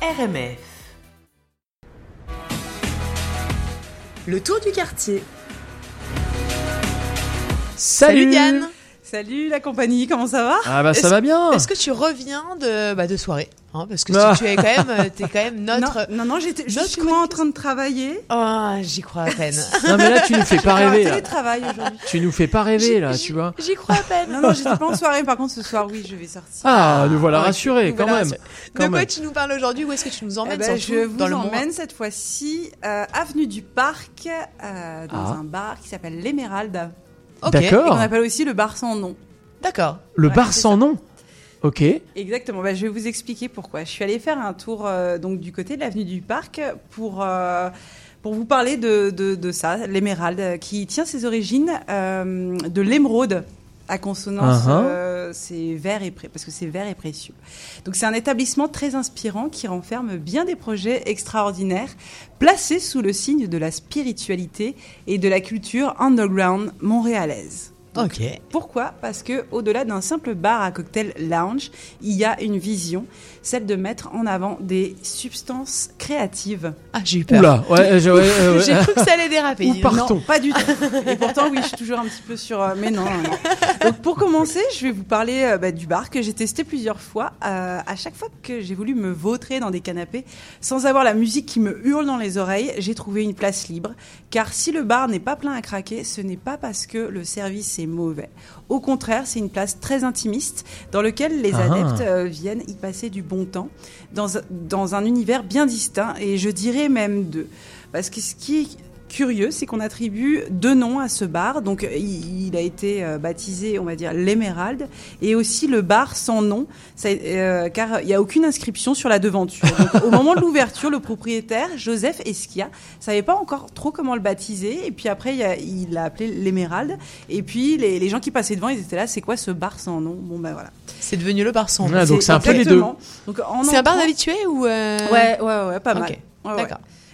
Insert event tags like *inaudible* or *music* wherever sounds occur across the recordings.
RMF. Le tour du quartier. Salut, Salut Diane Salut la compagnie, comment ça va Ah bah ça va bien Est-ce que tu reviens de, bah, de soirée hein, Parce que Ah. tu, tu es quand même, euh, t'es quand même notre. Non, non, non, j'étais justement en train de travailler. Ah, j'y crois à peine. *laughs* Non mais là tu nous fais pas rêver là. aujourd'hui. Tu nous fais pas rêver là, tu vois. J'y crois à peine. Non, non, j'étais pas en soirée. Par contre, ce soir, oui, je vais sortir. Ah, nous voilà ok. rassurés Nous quand voilà même. rassurés. Quand de quoi même. tu nous parles aujourd'hui Où est-ce que tu nous Eh emmènes ben, surtout je vous dans le monde emmène cette fois-ci euh, avenue du Parc, euh, dans Ah. un bar qui s'appelle l'Émeraude. Ok. D'accord. Et qu'on appelle aussi le bar sans nom. D'accord. Le Ouais, bar c'est sans nom. Ok. Exactement. Bah, je vais vous expliquer pourquoi. Je suis allée faire un tour euh, donc du côté de l'avenue du Parc pour euh, pour vous parler de, de, de ça, l'émeraude, euh, qui tient ses origines euh, de l'émeraude à consonance, Uh-huh. euh, c'est vert et pré- parce que c'est vert et précieux. Donc c'est un établissement très inspirant qui renferme bien des projets extraordinaires placés sous le signe de la spiritualité et de la culture underground montréalaise. Donc, pourquoi? Parce que au-delà d'un simple bar à cocktail lounge, il y a une vision, celle de mettre en avant des substances créatives. Ah, j'ai eu peur. Oula, ouais, je- ouais, *laughs* ouais, ouais. J'ai cru que ça allait déraper. Partons. Non, pas du tout. Et pourtant, oui, je suis toujours un petit peu sur. euh, mais non, non, non. Donc, pour commencer, je vais vous parler euh, bah, du bar que j'ai testé plusieurs fois. Euh, à chaque fois que j'ai voulu me vautrer dans des canapés, sans avoir la musique qui me hurle dans les oreilles, j'ai trouvé une place libre. Car si le bar n'est pas plein à craquer, ce n'est pas parce que le service est mauvais. Au contraire, c'est une place très intimiste dans lequel les Ah. adeptes euh, viennent y passer du bon temps dans, un- dans un univers bien distinct et je dirais même deux. Parce que ce qui curieux, c'est qu'on attribue deux noms à ce bar. Donc il, il a été euh, baptisé, on va dire, l'Émeraude et aussi le bar sans nom, ça, euh, car il n'y a aucune inscription sur la devanture. Donc, au moment de l'ouverture, le propriétaire, Joseph Esquia, savait pas encore trop comment le baptiser. Et puis après, il a- il l'a appelé l'Émeraude. Et puis les, les gens qui passaient devant, ils étaient là, c'est quoi ce bar sans nom? Bon ben voilà. C'est devenu le bar sans nom. Ah, donc c'est un peu les deux. exactement. Donc, en C'est un bar d'habitués ou euh, Ouais, ouais, ouais, pas mal. Ouais.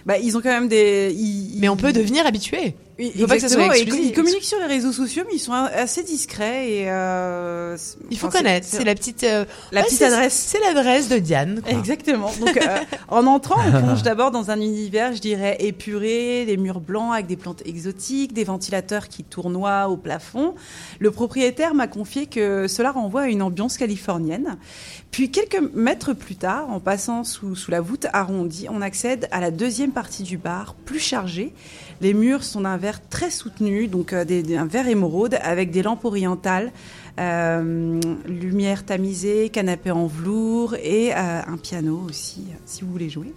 Bah, ils ont quand même des. ils- Mais on peut devenir habitué. Oui, faut pas que ça soit exactement, et exclusif. Ils communiquent sur les réseaux sociaux, mais ils sont assez discrets et. euh, Il faut enfin, connaître. C'est la petite. euh, la ouais, petite adresse. C'est l'adresse de Diane. quoi. Exactement. Donc, euh, *laughs* en entrant, on plonge d'abord dans un univers, je dirais, épuré, des murs blancs avec des plantes exotiques, des ventilateurs qui tournoient au plafond. Le propriétaire m'a confié que cela renvoie à une ambiance californienne. Puis, quelques mètres plus tard, en passant sous, sous la voûte arrondie, on accède à la deuxième partie du bar, plus chargée. Les murs sont d'un très soutenu, donc euh, un vert émeraude avec des lampes orientales, euh, lumière tamisée, canapé en velours et euh, un piano aussi, euh, si vous voulez jouer.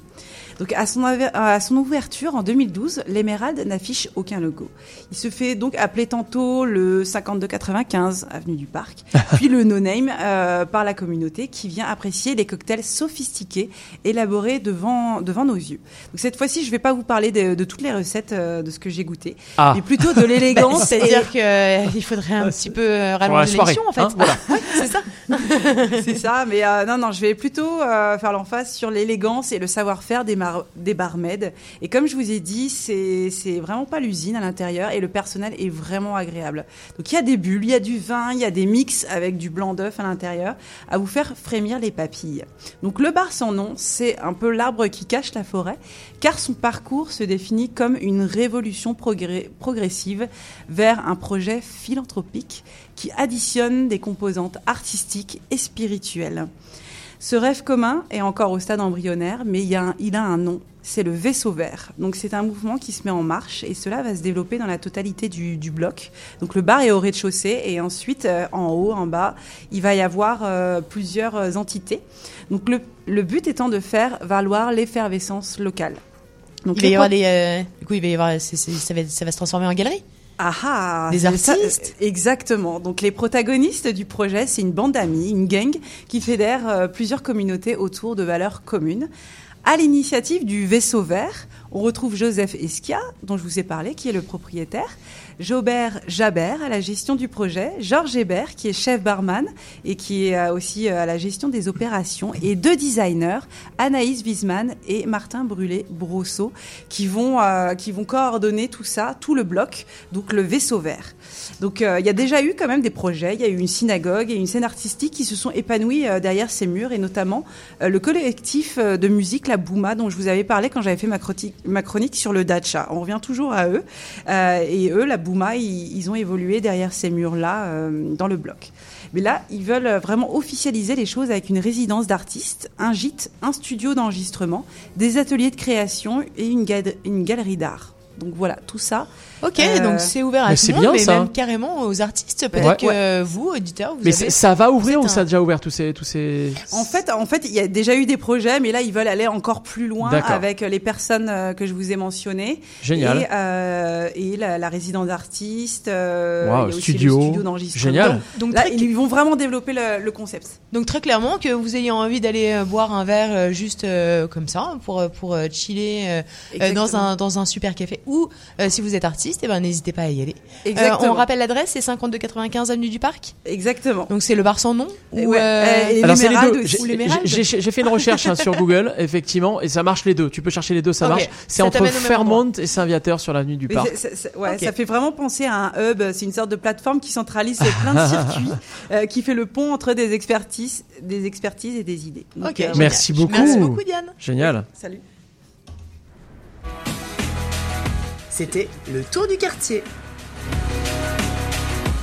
Donc à son, aver- à son ouverture en 2012, l'Emerald n'affiche aucun logo. Il se fait donc appeler tantôt le 5295 avenue du Parc, *laughs* puis le No Name euh, par la communauté qui vient apprécier les cocktails sophistiqués élaborés devant devant nos yeux. Donc cette fois-ci, je vais pas vous parler de, de toutes les recettes euh, de ce que j'ai goûté, Ah, mais plutôt de *laughs* l'élégance. C'est-à-dire qu'il faudrait un petit peu euh, rallonger soirée. en fait. hein, voilà. *laughs* c'est ça. *laughs* C'est ça, mais euh, non, non, je vais plutôt euh, faire l'emphase sur l'élégance et le savoir-faire des, des barmaids. Et comme je vous ai dit, c'est c'est vraiment pas l'usine à l'intérieur et le personnel est vraiment agréable. Donc il y a des bulles, il y a du vin, il y a des mix avec du blanc d'œuf à l'intérieur à vous faire frémir les papilles. Donc le bar sans nom, c'est un peu l'arbre qui cache la forêt, car son parcours se définit comme une révolution progressive vers un projet philanthropique qui additionne des composantes artistiques et spirituelles. Ce rêve commun est encore au stade embryonnaire, mais il, y a un, il a un nom, c'est le vaisseau vert. Donc c'est un mouvement qui se met en marche et cela va se développer dans la totalité du, du bloc. Donc le bar est au rez-de-chaussée et ensuite euh, en haut, en bas, il va y avoir euh, plusieurs euh, entités. Donc le, le but étant de faire valoir l'effervescence locale. Donc Il va y avoir des. euh, Du coup, il va y avoir. c'est- c'est- ça, va, ça va se transformer en galerie? Ah ah, Des ça, artistes. euh, Exactement. Donc les protagonistes du projet, c'est une bande d'amis, une gang qui fédère euh, plusieurs communautés autour de valeurs communes. À l'initiative du Vaisseau Vert, on retrouve Joseph Esquia, dont je vous ai parlé, qui est le propriétaire, Jobert Jabert à la gestion du projet, Georges Hébert qui est chef barman et qui est euh, aussi euh, à la gestion des opérations, et deux designers, Anaïs Wiesmann et Martin Brûlé-Brosseau, qui vont euh, qui vont coordonner tout ça, tout le bloc, donc le vaisseau vert. Donc il y a déjà eu quand même des projets, il y a eu une synagogue et une scène artistique qui se sont épanouies derrière ces murs, et notamment le collectif de musique La Bouma dont je vous avais parlé quand j'avais fait ma, croti- ma chronique sur le Dacha. On revient toujours à eux. Euh, et eux, La Bouma, ils, ont évolué derrière ces murs-là euh, dans le bloc. Mais là, ils veulent vraiment officialiser les choses avec une résidence d'artistes, un gîte, un studio d'enregistrement, des ateliers de création et une galerie d'art. Donc voilà, tout ça. Ok, Euh, donc c'est ouvert à mais tout le monde, bien, mais ça. même carrément aux artistes. Peut-être Ouais. que euh, vous, auditeurs, vous Mais avez... ça va ouvrir ou ça a déjà ouvert tous ces tous ces En fait, en fait, il y a déjà eu des projets, mais là, ils veulent aller encore plus loin avec les personnes euh, que je vous ai mentionnées. génial. Et, euh, et la, la résidence d'artistes. Euh, studio. le studio d'enregistrement. Génial. Donc Là, très, ils vont vraiment développer le, le concept. donc très clairement que vous ayez envie d'aller boire un verre juste euh, comme ça pour pour chiller dans un dans un super café ou euh, si vous êtes artiste, eh ben n'hésitez pas à y aller. Euh, Exactement. on rappelle l'adresse, c'est 5295 avenue du Parc. Exactement. Donc c'est le bar sans nom ou Ouais, euh, et Alors c'est les l'émeraude deux. aussi. J'ai- fait une recherche hein, sur Google, *laughs* effectivement, et ça marche les deux. Tu peux chercher les deux, ça marche. C'est entre Fairmont et Saint-Viateur sur l'avenue du Parc. ouais. Ça fait vraiment penser à un hub. C'est une sorte de plateforme qui centralise plein de *laughs* circuits, euh, qui fait le pont entre des expertises, des expertises et des idées. Donc, Ok, euh, génial. Merci beaucoup. Merci beaucoup Diane. Génial. Salut. C'était le tour du quartier.